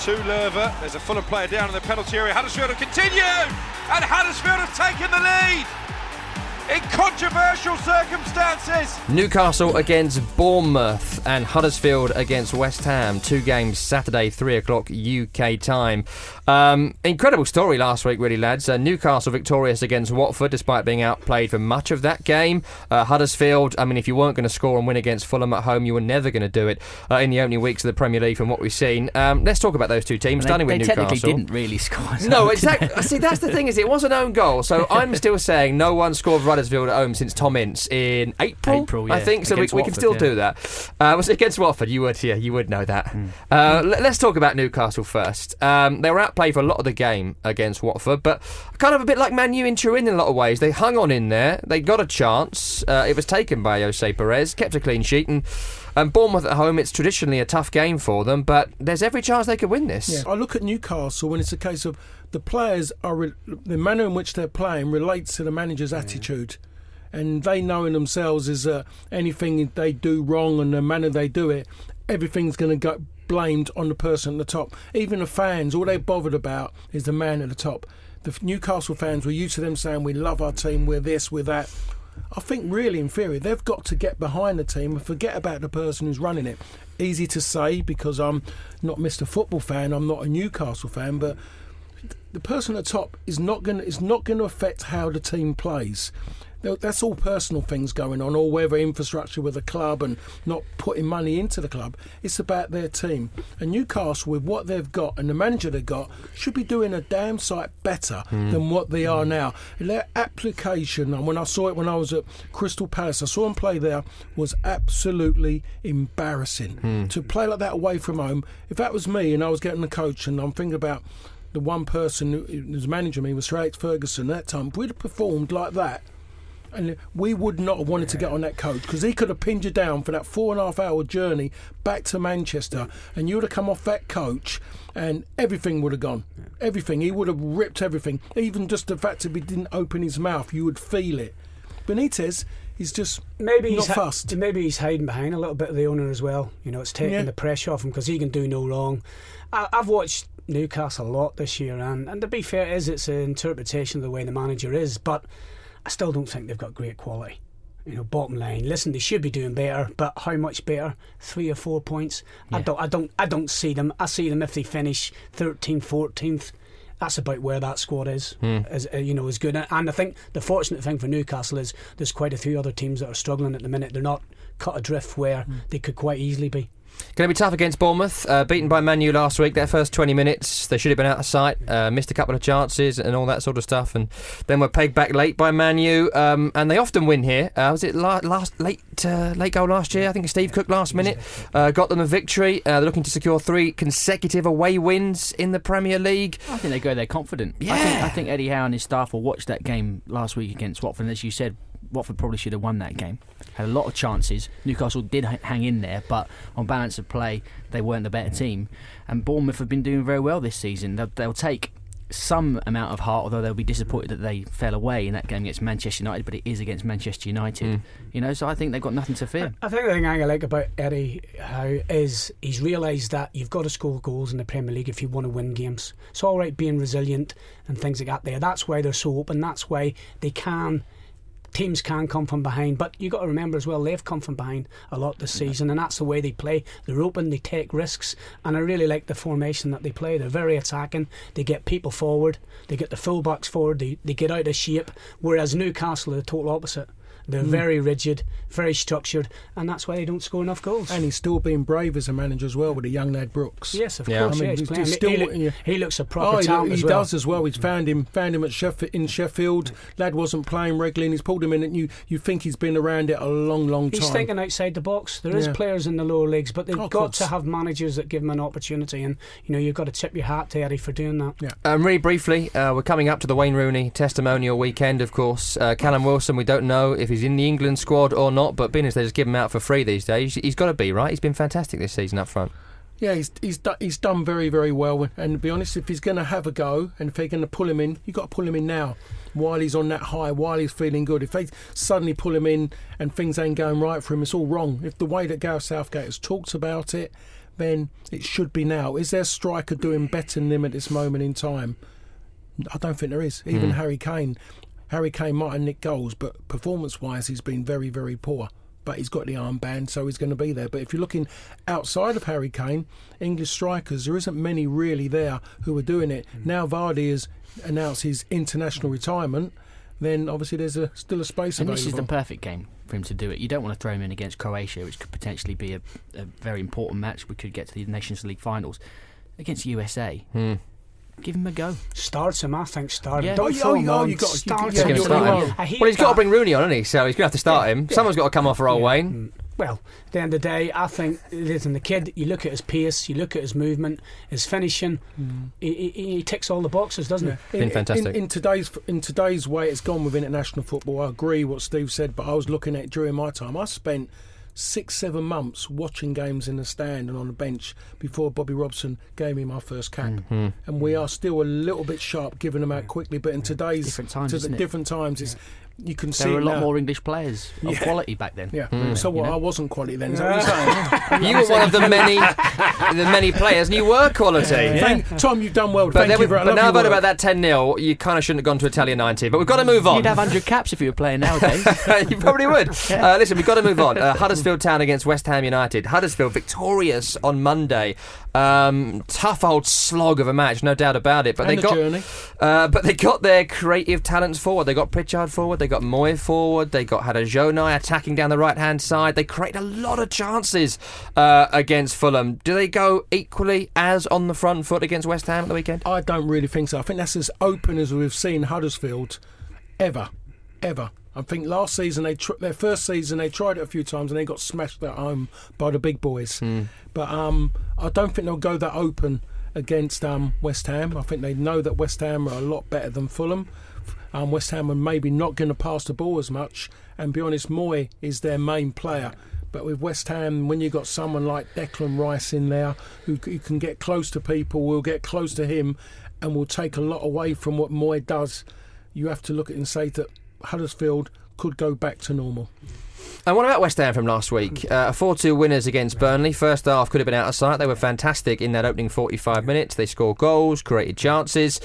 to Lerver. There's a Fulham player down in the penalty area. Huddersfield have continued, and Huddersfield have taken the lead in controversial circumstances. Newcastle against Bournemouth and Huddersfield against West Ham. Two games Saturday, three o'clock UK time. Um, incredible story last week, really, lads. Uh, Newcastle victorious against Watford despite being outplayed for much of that game. Uh, Huddersfield, I mean, if you weren't going to score and win against Fulham at home, you were never going to do it uh, in the opening weeks of the Premier League from what we've seen. Um, let's talk about those two teams, They- starting they with Newcastle. technically didn't really score. No, exactly. See, that's the thing is, it was an own goal. So I'm still saying no one scored for Huddersfield at home since Tom Ince in April. April, I think so. We, against we can Watford, still yeah. do that. Uh, was it against Watford? You would, yeah, you would know that. Hmm. Uh, let, us talk about Newcastle first. Um, they were outplayed for a lot of the game against Watford, but kind of a bit like Man U in Turin in a lot of ways. They hung on in there. They got a chance. Uh, it was taken by Ayoze Perez, kept a clean sheet, and. Um, Bournemouth at home, it's traditionally a tough game for them, but there's every chance they could win this. Yeah, I look at Newcastle when it's a case of the players are re- the manner in which they're playing relates to the manager's attitude, and they know in themselves is uh, anything they do wrong and the manner they do it, everything's going to go blamed on the person at the top. Even the fans, all they're bothered about is the man at the top. The Newcastle fans were used to them saying, "We love our team, we're this, we're that." I think really in theory, They've got to get behind the team and forget about the person who's running it. Easy to say because I'm not Mr. Football fan. I'm not a Newcastle fan, but the person at the top is not going is not going to affect how the team plays. That's all personal things going on, or whether infrastructure with the club and not putting money into the club. It's about their team. And Newcastle, with what they've got and the manager they've got, should be doing a damn sight better Mm. than what they are now. Their application, and when I saw it when I was at Crystal Palace, I saw them play there, was absolutely embarrassing. Mm. To play like that away from home, if that was me and I was getting the coach and I'm thinking about the one person who was managing me was Sir Alex Ferguson at that time, if we'd have performed like that, and we would not have wanted to get on that coach because he could have pinned you down for that four and a half hour journey back to Manchester, and you would have come off that coach, and everything would have gone. Everything. He would have ripped everything. Even just the fact that he didn't open his mouth, you would feel it. Benitez, he's just maybe not he's fussed. maybe he's hiding behind a little bit of the owner as well. You know, it's taking Yeah. the pressure off him because he can do no wrong. I, I've watched Newcastle a lot this year, and, and to be fair, it is it's an interpretation of the way the manager is, but I still don't think they've got great quality. You know, bottom line. Listen, they should be doing better, but how much better? Three or four points? I don't. I don't. I don't see them. I see them if they finish 13th, 14th. That's about where that squad is. As uh, you know, is good. And I think the fortunate thing for Newcastle is there's quite a few other teams that are struggling at the minute. They're not cut adrift where they could quite easily be. Going to be tough against Bournemouth. Uh, beaten by Manu last week. Their first 20 minutes, they should have been out of sight. Uh, missed a couple of chances and all that sort of stuff. And then were pegged back late by Manu. Um, and they often win here. Uh, was it la- last late uh, late goal last year? I think Steve Cook last minute uh, got them a victory. Uh, they're looking to secure three consecutive away wins in the Premier League. I think they go there confident. I, think, I think Eddie Howe and his staff will watch that game last week against Watford. And as you said, Watford probably should have won that game. Had a lot of chances. Newcastle did h- hang in there, but on balance of play, they weren't the better team. And Bournemouth have been doing very well this season. They'll, they'll take some amount of heart, although they'll be disappointed that they fell away in that game against Manchester United. But it is against Manchester United, hmm. you know. So I think they've got nothing to fear. I think the thing I like about Eddie Howe is he's realised that you've got to score goals in the Premier League if you want to win games. It's all right being resilient and things like that there. That's why they're so open. That's why they can. Teams can come from behind, but you've got to remember as well they've come from behind a lot this season, and that's the way they play. They're open, they take risks, and I really like the formation that they play. They're very attacking. They get people forward, they get the fullbacks forward, they, they get out of shape. Whereas Newcastle are the total opposite. They're Mm. very rigid, very structured, and that's why they don't score enough goals. And he's still being brave as a manager as well with the young lad Brooks. Yes, of Yeah. course. I mean, yeah, he's he's playing. still- he, look- he looks a proper Oh, he, talent he as well. does as well. He's found him, found him at Sheff- in Sheffield. Lad wasn't playing regularly, and he's pulled him in. And you, you think he's been around it a long, long time. He's thinking outside the box. There is Yeah. players in the lower leagues, but they've Oh, got course. to have managers that give them an opportunity, and you know you've got to tip your hat to Eddie for doing that. Yeah. Um, really briefly, uh, we're coming up to the Wayne Rooney testimonial weekend, of course. Uh, Callum Wilson, we don't know if he's in the England squad or not, but being as they just give him out for free these days, he's got to be, right? He's been fantastic this season up front. Yeah, he's he's do, he's done very very well. And to be honest, if he's going to have a go, and if they're going to pull him in, you've got to pull him in now, while he's on that high, while he's feeling good. If they suddenly pull him in and things ain't going right for him, it's all wrong. If the way that Gareth Southgate has talked about it, then it should be now. Is there a striker doing better than him at this moment in time? I don't think there is. Even Hmm. Harry Kane, Harry Kane might have nicked goals, but performance-wise, he's been very very poor but he's got the armband, so he's going to be there. But if you're looking outside of Harry Kane, English strikers, there isn't many really there who are doing it. Now Vardy has announced his international retirement, then obviously there's a, still a space available. And available. this is the perfect game for him to do it. You don't want to throw him in against Croatia, which could potentially be a, a very important match. We could get to the Nations League finals against USA. Hmm. Give him a go. Starts him, I think. Start Yeah. him. Don't Oh, you- throw oh, you- on. you got- you- Start He's him. gonna start him. him. Well, he's got to bring Rooney on, hasn't he? So he's going to have to start him. Someone's got to come off for old Wayne. Mm. Well, at the end of the day, I think listen, the kid. You look at his pace, you look at his movement, his finishing. Mm. He, he, he ticks all the boxes, doesn't he? In, In, in today's in today's way it's gone with international football. I agree what Steve said, but I was looking at it during my time. I spent six, seven months watching games in the stand and on the bench before Bobby Robson gave me my first cap. Mhm. And we are still a little bit sharp giving them out quickly, but in today's Different times, to the isn't it? different times, it's you can see There were a lot now. more English players of Yeah. quality back then. Yeah. Mm. So what? You know? I wasn't quality then. Is that what you're saying? [LAUGHS] You were one of the many, the many players, and you were quality. Thank, Tom, you've done well. But, Thank then you we, very but now I've heard about that 10 0. You kind of shouldn't have gone to Italia 90, but we've got to move on. You'd have 100 caps if you were playing nowadays. [LAUGHS] you probably would. [LAUGHS] Uh, listen, we've got to move on. Uh, Huddersfield Town against West Ham United. Huddersfield victorious on Monday. Um, tough old slog of a match, no doubt about it. But And they got, journey. Uh, but they got their creative talents forward. They got Pritchard forward. They got Mooy forward. They got Hadergjonaj attacking down the right hand side. They create a lot of chances uh, against Fulham. Do they go equally as on the front foot against West Ham at the weekend? I don't really think so. I think that's as open as we've seen Huddersfield ever, ever. I think last season they tr- their first season they tried it a few times and they got smashed at home by the big boys. Hmm. But um, I don't think they'll go that open against um, West Ham. I think they know that West Ham are a lot better than Fulham. Um, West Ham are maybe not going to pass the ball as much. And be honest, Mooy is their main player. But with West Ham, when you've got someone like Declan Rice in there who, who can get close to people, will get close to him, and will take a lot away from what Mooy does, you have to look at it and say that Huddersfield could go back to normal. And what about West Ham from last week? Uh, 4 2 winners against Burnley. First half could have been out of sight. They were fantastic in that opening 45 minutes. They scored goals, created chances.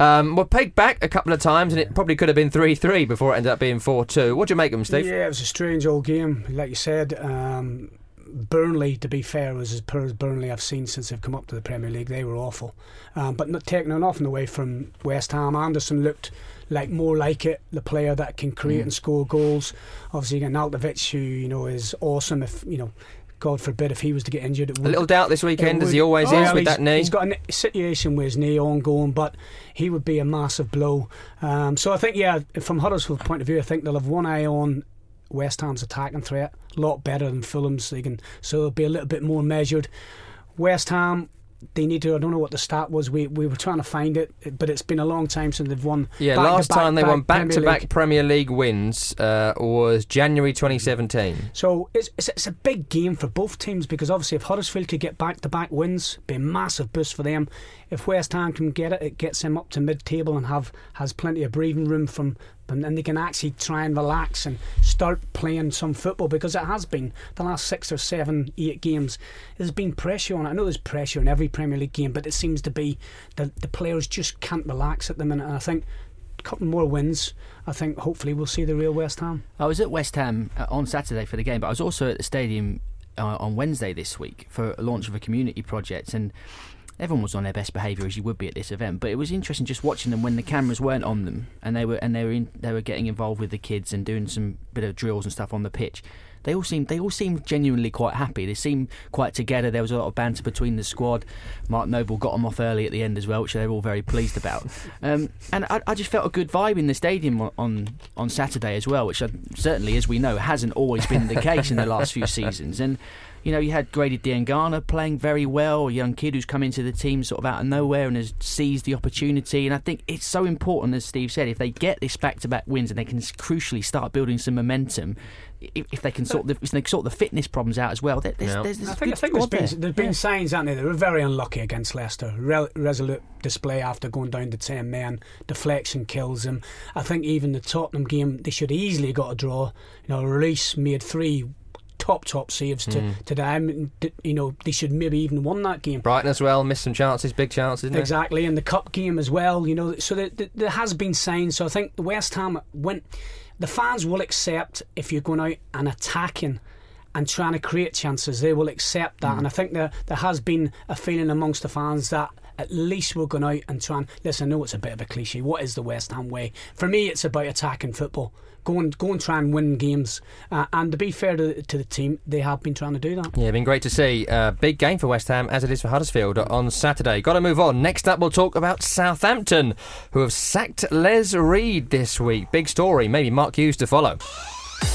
Um, were pegged back a couple of times, and it probably could have been 3 3 before it ended up being 4 2. What do you make of them, Steve? Yeah, it was a strange old game, like you said. Um, Burnley, to be fair, was as poor as Burnley I've seen since they've come up to the Premier League. They were awful, um, but not taking nothing away from West Ham. Anderson looked like more like it, the player that can create Mm. and score goals. Obviously, you got Arnautovic, who you know is awesome. If you know. God forbid if he was to get injured. It A little doubt this weekend, as he always Oh, is well, with that knee. He's got a situation with his knee ongoing, but he would be a massive blow. Um, so I think, yeah, from Huddersfield's point of view, I think they'll have one eye on West Ham's attacking threat, a lot better than Fulham's. They can, so it'll be a little bit more measured. West Ham, they need to. I don't know what the stat was. We we were trying to find it, but it's been a long time since they've won. Yeah, last time they won back to back Premier League wins uh, was January 2017. So it's, it's it's a big game for both teams because obviously if Huddersfield could get back to back wins, be a massive boost for them. If West Ham can get it, it gets them up to mid table and have has plenty of breathing room from and then they can actually try and relax and start playing some football because it has been the last six or seven, eight games. There's been pressure on it. I know there's pressure in every Premier League game, but it seems to be that the players just can't relax at the minute. And I think a couple more wins, I think hopefully we'll see the real West Ham. I was at West Ham uh, on Saturday for the game, but I was also at the stadium uh, on Wednesday this week for a launch of a community project, and everyone was on their best behaviour as you would be at this event. But it was interesting just watching them when the cameras weren't on them, and they were and they were in, they were getting involved with the kids and doing some bit of drills and stuff on the pitch. They all seemed they all seemed genuinely quite happy. They seemed quite together. There was a lot of banter between the squad. Mark Noble got them off early at the end as well, which they were all very pleased about. [LAUGHS] Um, and I, I just felt a good vibe in the stadium on, on Saturday as well, which I, certainly, as we know, hasn't always been the case in the last few seasons. And you know, you had Grady Diangana playing very well, a young kid who's come into the team sort of out of nowhere and has seized the opportunity. And I think it's so important, as Steve said, if they get this back-to-back wins and they can crucially start building some momentum, if, if they can sort the if they can sort the fitness problems out as well, there- there's, there's, there's I a think, I good think there's squad there. been, there's been signs, haven't there? They were very unlucky against Leicester. Re- resolute display after going down to 10 men. Deflection kills them. I think even the Tottenham game, they should easily got a draw. You know, Release made three top, top saves to, Mm. to them. You know, they should maybe even won that game. Brighton as well, missed some chances, big chances. Didn't? Exactly, and the cup game as well. You know, so there, there- has been signs. So I think the West Ham when the fans will accept if you're going out and attacking and trying to create chances, they will accept that. Mm. And I think there there has been a feeling amongst the fans that. At least we're going out and try and listen. I know it's a bit of a cliche. What is the West Ham way? For me, it's about attacking football. Go and go and try and win games. Uh, and to be fair to, to the team, they have been trying to do that. Yeah, been great to see. Uh, big game for West Ham, as it is for Huddersfield on Saturday. Got to move on. Next up, we'll talk about Southampton, who have sacked Les Reed this week. Big story. Maybe Mark Hughes to follow.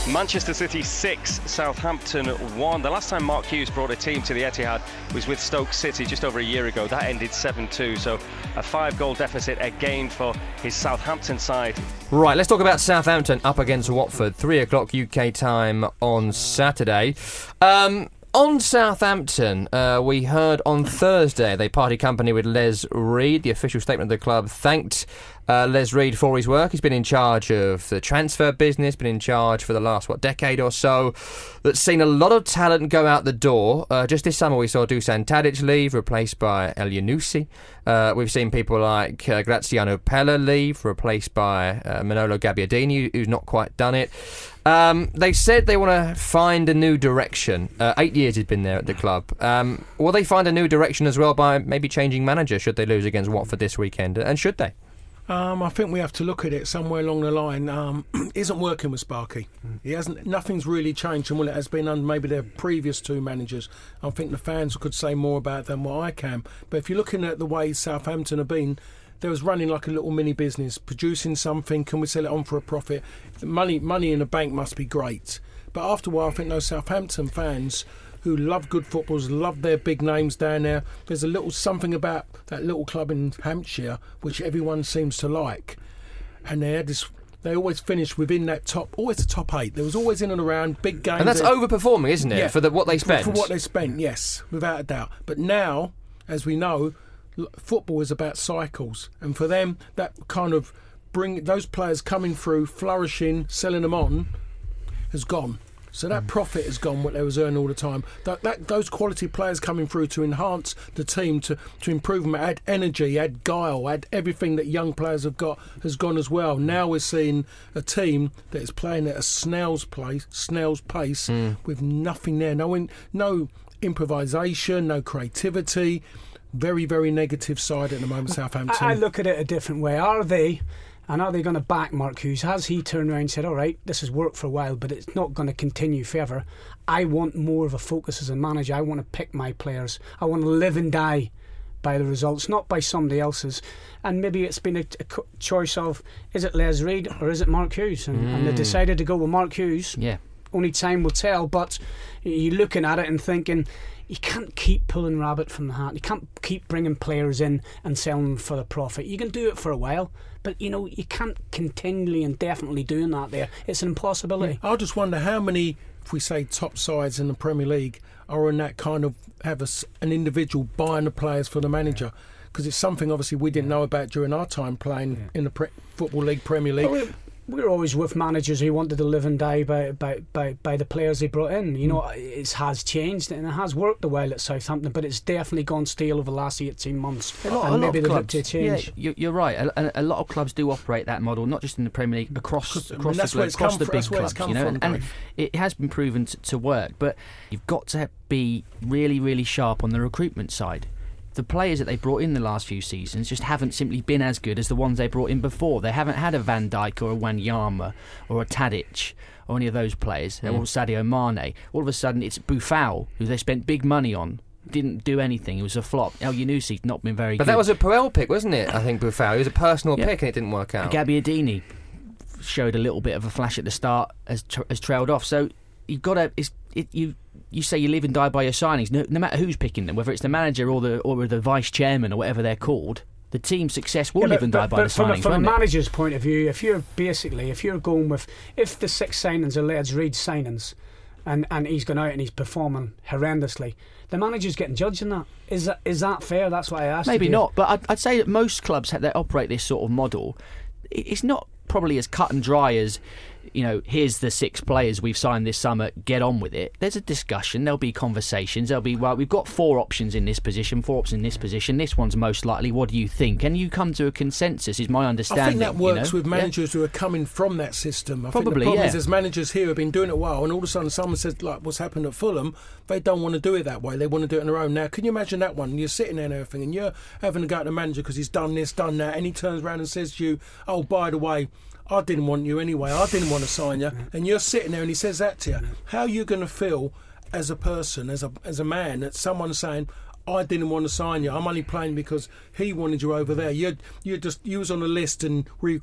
Manchester City 6, Southampton 1. The last time Mark Hughes brought a team to the Etihad was with Stoke City just over a year ago. That ended 7 2. So a five goal deficit again for his Southampton side. Right, let's talk about Southampton up against Watford. Three o'clock UK time on Saturday. Um, on Southampton, uh, we heard on Thursday they party company with Les Reed. The official statement of the club thanked uh, Les Reed for his work. He's been in charge of the transfer business, been in charge for the last what decade or so. That's seen a lot of talent go out the door. Uh, just this summer, we saw Dusan Tadic leave, replaced by Elyounoussi. Uh, we've seen people like uh, Graziano Pellè leave, replaced by uh, Manolo Gabbiadini, who's not quite done it. Um, they said they want to find a new direction. Uh, eight years he's been there at the club. Um, will they find a new direction as well by maybe changing manager should they lose against Watford this weekend? And should they? Um, I think we have to look at it somewhere along the line. Um, [CLEARS THROAT] isn't working with Sparky. He hasn't. Nothing's really changed, and well, it has been under maybe their previous two managers. I think the fans could say more about than what I can. But if you're looking at the way Southampton have been, they was running like a little mini business, producing something. Can we sell it on for a profit? Money, money in the bank must be great. But after a while, I think those Southampton fans who love good footballs, love their big names down there. There's a little something about that little club in Hampshire which everyone seems to like, and they had this. They always finish within that top, always the top eight. There was always in and around big games, And that's They- overperforming, isn't it, for the, what they for- For what they spent, yes, without a doubt. But now, as we know, football is about cycles, and for them, that kind of bring those players coming through, flourishing, selling them on, has gone. So Mm. that profit has gone. What they was earning all the time. That, that those quality players coming through to enhance the team, to to improve them, add energy, add guile, add everything that young players have got has gone as well. Now we're seeing a team that is playing at a snail's pace, snail's pace, Mm. with nothing there. No, in, no improvisation, no creativity. Very, very negative side at the moment, Southampton. I, I look at it a different way. Are they, and are they going to back Mark Hughes? Has he turned around and said, all right, this has worked for a while, but it's not going to continue forever? I want more of a focus as a manager. I want to pick my players. I want to live and die by the results, not by somebody else's. And maybe it's been a, a choice of is it Les Reed or is it Mark Hughes? And, and they Mm. decided to go with Mark Hughes. Yeah. Only time will tell, but you're looking at it and thinking, you can't keep pulling rabbit from the hat. You can't keep bringing players in and selling them for the profit. You can do it for a while, but you know you can't continually and definitely doing that. There, it's an impossibility. I just wonder how many, if we say top sides in the Premier League, are in that kind of have a s an individual buying the players for the manager. Because it's something obviously we didn't know about during our time playing in the pre- Football League, Premier League. Well, we- We're always with managers who wanted to live and die by, by, by, by the players they brought in. You mm. know, it has changed and it has worked a while at Southampton, but it's definitely gone stale over the last 18 months. A lot, and a lot of clubs, to change. Yeah, you- you're right. A, a- lot of clubs do operate that model, not just in the Premier League, across across the globe, across the big that's where it's clubs. You know, from, and, and it has been proven to, to work. But you've got to be really, really sharp on the recruitment side. The players that they brought in the last few seasons just haven't simply been as good as the ones they brought in before. They haven't had a Van Dijk or a Wanyama or a Tadic or any of those players, Mm. or Sadio Mane. All of a sudden, it's Boufal, who they spent big money on. Didn't do anything. It was a flop. Elyounoussi's not been very good. But good. that was a Puel pick, wasn't it? I think Boufal. It was a personal Yeah. pick and it didn't work out. Gabbiadini showed a little bit of a flash at the start, has, tra- has trailed off. So you've got to it's, it, you you say you live and die by your signings. No, no matter who's picking them, whether it's the manager or the or the vice chairman or whatever they're called, the team's success will Yeah, live but- and die but- by but the from, a, signings. from a won't it? manager's point of view, if you're basically if you're going with if the six signings are Les Reed signings, and and he's gone out and he's performing horrendously, the manager's getting judged in that. Is that is that fair? That's what I asked. Maybe not, but I'd, I'd say that most clubs that operate this sort of model, it's not probably as cut and dry as, you know, here's the six players we've signed this summer, get on with it. There's a discussion, there'll be conversations, there'll be, well, we've got four options in this position, four options in this position, this one's most likely, what do you think? And you come to a consensus, is my understanding. I think that you works know? with Yeah. managers who are coming from that system. I think Probably, the problem yeah. is there's managers here who have been doing it a while, and all of a sudden someone says, like what's happened at Fulham, they don't want to do it that way. They want to do it on their own. Now, can you imagine that one? You're sitting there and everything, and you're having to go at the manager because he's done this, done that, and he turns around and says to you, "Oh, by the way." I didn't want you anyway. I didn't want to sign you, and you're sitting there, and he says that to you. How are you going to feel as a person, as a as a man, that someone's saying, I didn't want to sign you. I'm only playing because he wanted you over there. You you just you was on the list and re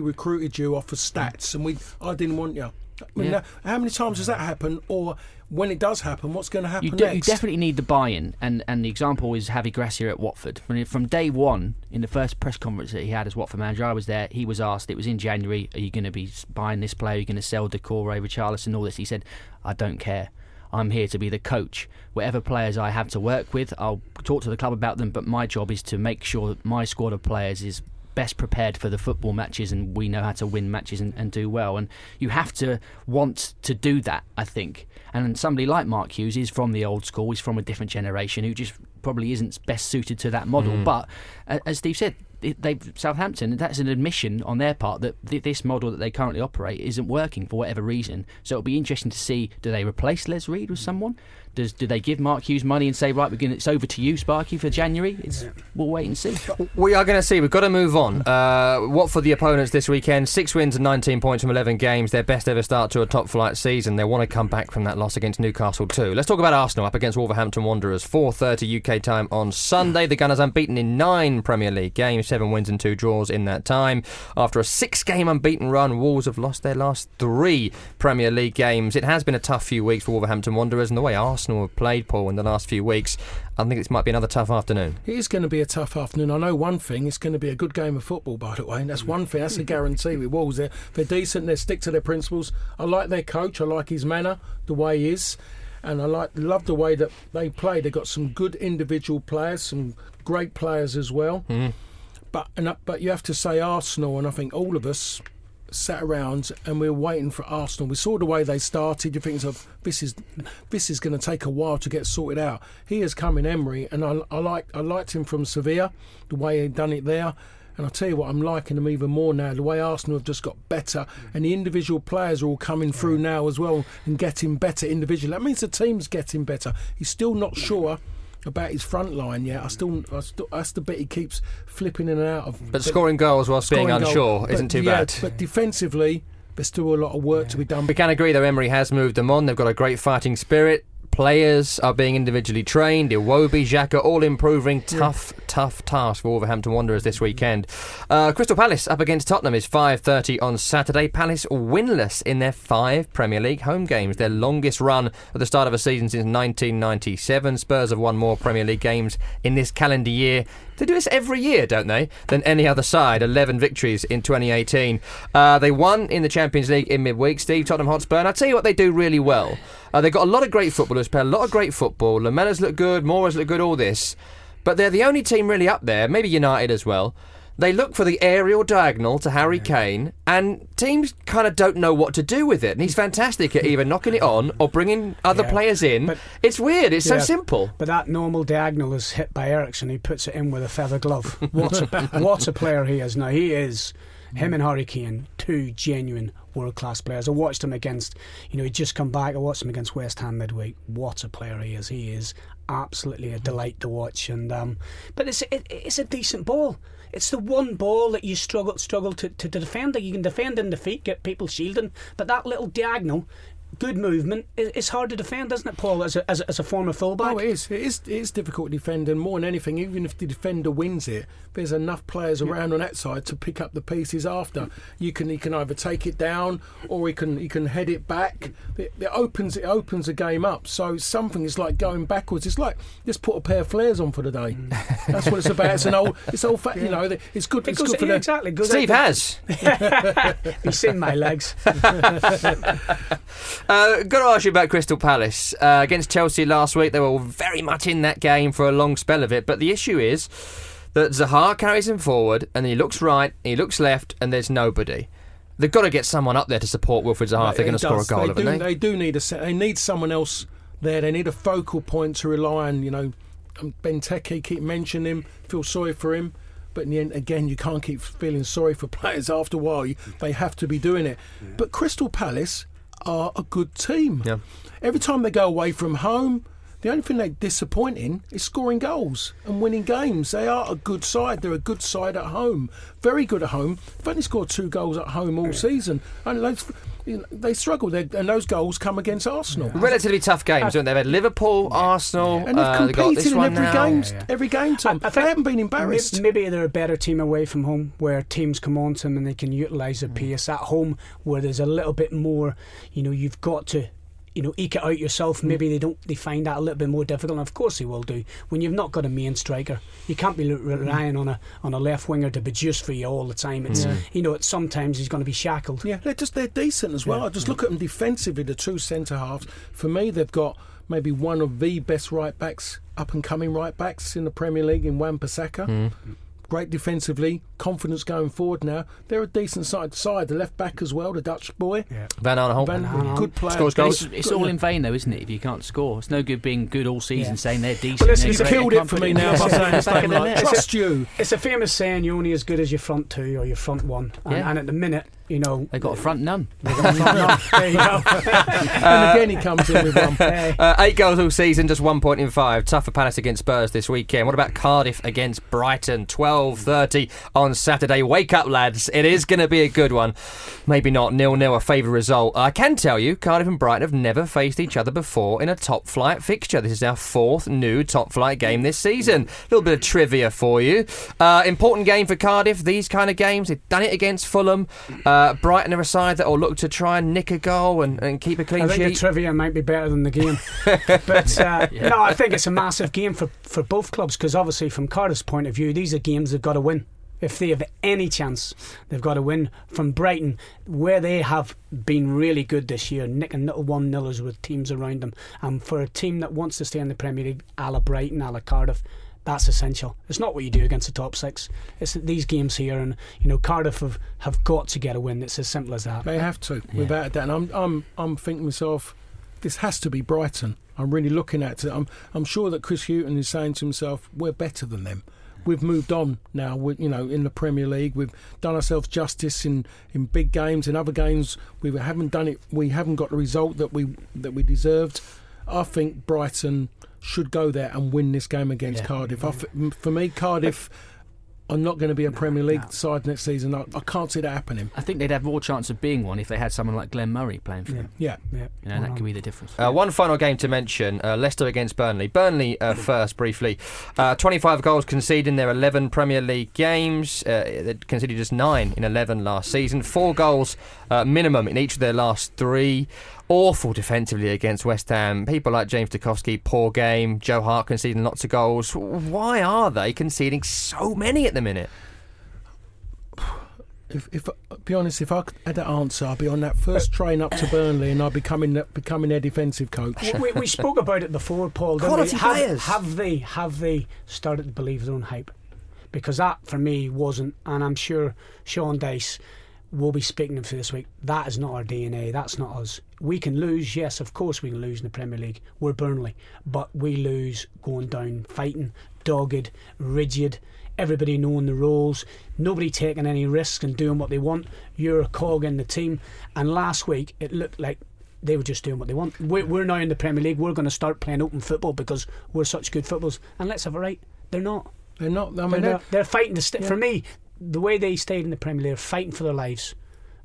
recruited you off of stats, and we I didn't want you. I mean, Yeah. now, how many times does that happen? Or when it does happen, what's going to happen You, de- you definitely need the buy-in, and, and the example is Javi Gracia at Watford. When he- from day one, in the first press conference that he had as Watford manager, I was there. He was asked, it was in January, are you going to be buying this player? Are you going to sell Doucouré, Richarlison, all this? He said, I don't care. I'm here to be the coach. Whatever players I have to work with, I'll talk to the club about them. But my job is to make sure that my squad of players is best prepared for the football matches and we know how to win matches and, and do well. And you have to want to do that, I think. And somebody like Mark Hughes is from the old school, he's from a different generation who just probably isn't best suited to that model. Mm. But uh, as Steve said, they've Southampton. That's an admission on their part that th- this model that they currently operate isn't working for whatever reason. So it'll be interesting to see: do they replace Les Reed with someone? Does do they give Mark Hughes money and say right, we're going it's over to you, Sparky, for January? It's we'll wait and see. We are going to see. We've got to move on. Uh, what for the opponents this weekend? Six wins and 19 points from 11 games. Their best ever start to a top flight season. They want to come back from that loss against Newcastle too. Let's talk about Arsenal up against Wolverhampton Wanderers. 4:30 UK time on Sunday. The Gunners unbeaten in nine Premier League games, seven wins and two draws in that time. After a six-game unbeaten run, Wolves have lost their last three Premier League games. It has been a tough few weeks for Wolverhampton Wanderers, and the way Arsenal have played, Paul, in the last few weeks, I think this might be another tough afternoon. It is going to be a tough afternoon. I know one thing: it's going to be a good game of football. By the way, and that's one thing. That's a guarantee with Wolves. They're, they're decent. They stick to their principles. I like their coach. I like his manner, the way he is, and I like love the way that they play. They've got some good individual players, some great players as well. Mhm. But and, but you have to say Arsenal, and I think all of us sat around and we were waiting for Arsenal. We saw the way they started. You think, of this is this is going to take a while to get sorted out. He has come in Emery, and I, I like I liked him from Sevilla, the way he'd done it there. And I'll tell you what, I'm liking him even more now. The way Arsenal have just got better, and the individual players are all coming through now as well and getting better individually. That means the team's getting better. He's still not sure about his front line yet. I still, I still that's the bit he keeps flipping in and out of. But scoring goals whilst being Scoring goal. unsure isn't too yeah, bad. But defensively, there's still a lot of work to be done. We can agree though Emery has moved them on. They've got a great fighting spirit. Players are being individually trained. Iwobi, Xhaka, all improving. Tough, tough task for Wolverhampton Wanderers this weekend. Uh, Crystal Palace up against Tottenham is 5:30 on Saturday. Palace winless in their five Premier League home games, their longest run at the start of a season since 1997. Spurs have won more Premier League games in this calendar year. They do this every year, don't they? Than any other side. 11 victories in 2018. Uh, they won in the Champions League in midweek. Steve Tottenham Hotspur. And I'll tell you what they do really well. Uh, they've got a lot of great footballers, play a lot of great football. Lamela's look good, Moura's look good, all this. But they're the only team really up there, maybe United as well. They look for the aerial diagonal to Harry Kane, and teams kind of don't know what to do with it. And he's fantastic at either knocking it on or bringing other Yeah, players in. But, it's weird. It's so simple. But that normal diagonal is hit by Eriksen. He puts it in with a feather glove. What a, [LAUGHS] what a player he is. Now, he is, him and Harry Kane, two genuine world class players. I watched him against, you know, he'd just come back. I watched him against West Ham midweek. What a player he is. He is absolutely a delight to watch. And um, But it's, it, it's a decent ball. It's the one ball that you struggle struggle to, to defend. You can defend in defeat, get people shielding, but that little diagonal, good movement, is, is hard to defend, isn't it, Paul? As a, as a, as a former fullback. Oh, it is. It is. It is difficult to defend, and more than anything, even if the defender wins it, there's enough players around on that side to pick up the pieces after. You can. He can either take it down or he can. He can head it back. It, it opens. It opens the game up. So something is like going backwards. It's like just put a pair of flares on for the day. Mm. [LAUGHS] That's what it's about. It's an old. It's old. Fa- You know. It's good. It it's goes- good for yeah, the exactly, goes Steve has. [LAUGHS] He's seen my legs. [LAUGHS] Uh, got to ask you about Crystal Palace uh, against Chelsea last week. They were very much in that game for a long spell of it. But the issue is that Zaha carries him forward, and he looks right, he looks left, and there's nobody. They've got to get someone up there to support Wilfried Zaha if they're going to score a goal, they haven't do, they? They do need a. se- They need someone else there. They need a focal point to rely on. You know, um, Benteke keep mentioning him. Feel sorry for him, but in the end, again, you can't keep feeling sorry for [LAUGHS] players. After a while, you, they have to be doing it. But Crystal Palace are a good team. Yeah. Every time they go away from home. The only thing they're disappointing is scoring goals and winning games. They are a good side. They're a good side at home. Very good at home. They've only scored two goals at home all season. And they, you know, they struggle. They, and those goals come against Arsenal. Relatively tough games, haven't they? They've had Liverpool, Arsenal, And they've uh, they've got competed this in one every now. game. Every game, Tom. they haven't been embarrassed. May- Maybe they're a better team away from home, where teams come on to them and they can utilise Mm. their pace. At home, where there's a little bit more, you know, you've got to. You know, eke it out yourself. Mm. Maybe they don't. They find that a little bit more difficult. And of course, they will do. When you've not got a main striker, you can't be Mm. relying on a on a left winger to produce for you all the time. It's Yeah. you know, it's sometimes he's going to be shackled. Yeah, they're just they're decent as well. Yeah. I just look at them defensively. The two centre halves. For me, they've got maybe one of the best right backs, up and coming right backs in the Premier League in Wan Bissaka. Mm. Great defensively, confidence going forward now. They're a decent side side. The left back as well, the Dutch boy. Van Aanholt. Van- good player. Scores goals. It's, it's all in vain, though, isn't it? If you can't score, it's no good being good all season, Yeah. saying they're decent. Well, listen, they're he's killed it for me now by saying back this of time, the like, trust you. It's a famous saying: you're only as good as your front two or your front one. And, Yeah. and at the minute, you know, they got a front none. Got a front none. [LAUGHS] There you go. [LAUGHS] and again, he comes in with one. Uh, eight goals all season, just one point in five. Tough for Palace against Spurs this weekend. What about Cardiff against Brighton? 12.30 on Saturday. Wake up, lads. It is going to be a good one. Maybe not nil-nil, a favourite result. I can tell you, Cardiff and Brighton have never faced each other before in a top-flight fixture. This is our fourth new top-flight game this season. A little bit of trivia for you. Uh, important game for Cardiff. These kind of games, they've done it against Fulham. Uh, Brighton are a side that will look to try and nick a goal and, and keep a clean sheet. I think sheet. the trivia might be better than the game. [LAUGHS] but uh, yeah. no, I think it's a massive game for, for both clubs because obviously, from Cardiff's point of view, these are games they've got to win. If they have any chance, they've got to win. From Brighton, where they have been really good this year, nicking little one nillers with teams around them, and for a team that wants to stay in the Premier League, a la Brighton, a la Cardiff, that's essential. It's not what you do against the top six. It's these games here, and you know Cardiff have, have got to get a win. It's as simple as that. They have to, yeah. without that. And I'm I'm I'm thinking myself, this has to be Brighton. I'm really looking at it. I'm I'm sure that Chris Hughton is saying to himself, we're better than them. We've moved on now. We, you know, in the Premier League, we've done ourselves justice in, in big games. In other games, we haven't done it. We haven't got the result that we that we deserved. I think Brighton should go there and win this game against yeah. Cardiff. I, for me, Cardiff are not going to be a Premier League no. side next season. I, I, can't see that happening. I think they'd have more chance of being one if they had someone like Glenn Murray playing for yeah. them. Yeah, yeah. You know, that could be the difference. Uh, one final game to mention: uh, Leicester against Burnley. Burnley uh, first, briefly. Uh, Twenty-five goals conceded in their eleven Premier League games. Uh, they conceded just nine in eleven last season. Four goals uh, minimum in each of their last three awful defensively against West Ham. People like James Tarkowski, poor game. Joe Hart conceding lots of goals. Why are they conceding so many at the minute? If, if be honest, if I had that answer, I'd be on that first train up to Burnley, and I'd be becoming becoming their defensive coach. we, we spoke about it before, Paul. Quality have, players. Have they have they started to believe their own hype? Because that for me wasn't, and I'm sure Sean Dyche will be speaking for this week. That is not our DNA. That's not us. We can lose, yes, of course we can lose in the Premier League. We're Burnley, but we lose going down, fighting, dogged, rigid. Everybody knowing the roles, nobody taking any risks and doing what they want. You're a cog in the team. And last week it looked like they were just doing what they want. We're, we're now in the Premier League. We're going to start playing open football because we're such good footballers. And let's have a right. They're not. They're not. I mean, they're, they're, they're fighting to stay. Yeah. For me, the way they stayed in the Premier League, fighting for their lives,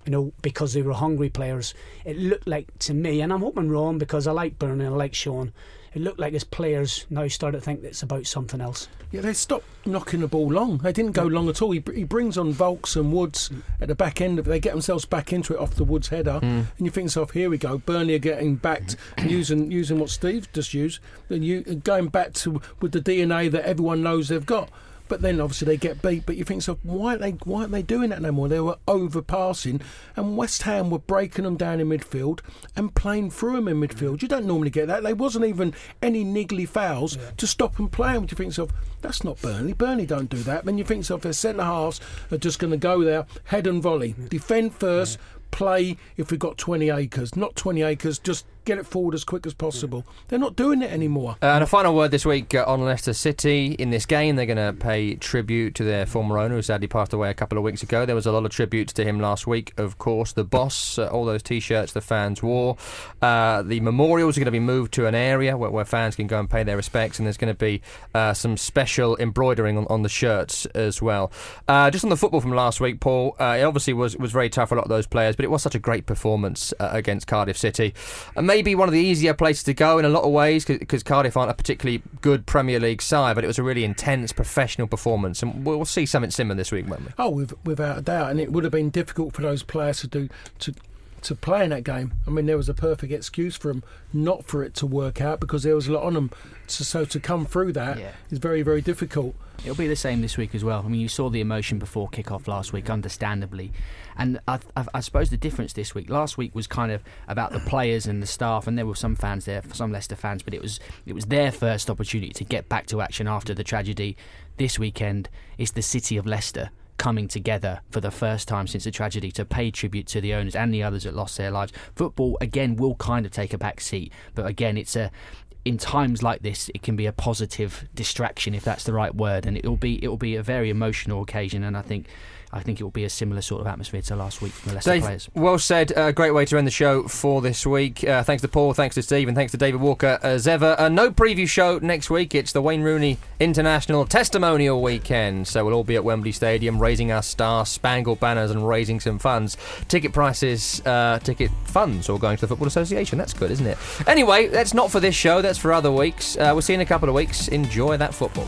you know, because they were hungry players. It looked like to me, and I'm hoping wrong because I like Burnley, I like Sean. It looked like his players now started to think it's about something else. Yeah, they stopped knocking the ball long. They didn't go long at all. He, he brings on Vokes and Woods at the back end of it. They get themselves back into it off the Woods header, Mm. and you think yourself, here we go. Burnley are getting backed, [COUGHS] using using what Steve just used, and you going back to with the DNA that everyone knows they've got. But then obviously they get beat. But you think so why aren't they why aren't they doing that no more? They were overpassing, and West Ham were breaking them down in midfield and playing through them in midfield. You don't normally get that. There wasn't even any niggly fouls to stop and play them playing. You think so that's not Burnley. Burnley don't do that. Then you think so their centre halves are just going to go there, head and volley, defend first. Play if we've got 20 acres, not 20 acres, just get it forward as quick as possible. They're not doing it anymore. Uh, and a final word this week uh, on Leicester City. In this game, they're going to pay tribute to their former owner, who sadly passed away a couple of weeks ago. There was a lot of tributes to him last week, of course. The boss, uh, all those T-shirts the fans wore. Uh, the memorials are going to be moved to an area where, where, fans can go and pay their respects, and there's going to be uh, some special embroidering on, on, the shirts as well. Just on the football from last week, Paul, it obviously was was very tough for a lot of those players, but it was such a great performance against Cardiff City. And maybe one of the easier places to go in a lot of ways because Cardiff aren't a particularly good Premier League side, but it was a really intense professional performance, and we'll see something similar this week, won't we? Oh, without a doubt, and it would have been difficult for those players to do to to play in that game. I mean, there was a perfect excuse for him not for it to work out because there was a lot on him. So, so to come through that Yeah. is very very difficult. It'll be the same this week as well. I mean, you saw the emotion before kick-off last week, understandably, and I, I, I suppose the difference this week. Last week was kind of about the players and the staff, and there were some fans there, some Leicester fans, but it was it was their first opportunity to get back to action after the tragedy. This weekend, it's the city of Leicester coming together for the first time since the tragedy to pay tribute to the owners and the others that lost their lives. Football again will kind of take a back seat, but again, it's a in times like this, it can be a positive distraction, if that's the right word, and it'll be it'll be a very emotional occasion. And I think I think it will be a similar sort of atmosphere to last week from the Leicester Dave, players. well said. A uh, great way to end the show for this week. Uh, thanks to Paul, thanks to Steve, and thanks to David Walker as ever. Uh, no preview show next week. It's the Wayne Rooney International Testimonial Weekend. So we'll all be at Wembley Stadium raising our star spangled banners and raising some funds. Ticket prices, uh, ticket funds, all going to the Football Association. That's good, isn't it? Anyway, that's not for this show. That's for other weeks. Uh, we'll see you in a couple of weeks. Enjoy that football.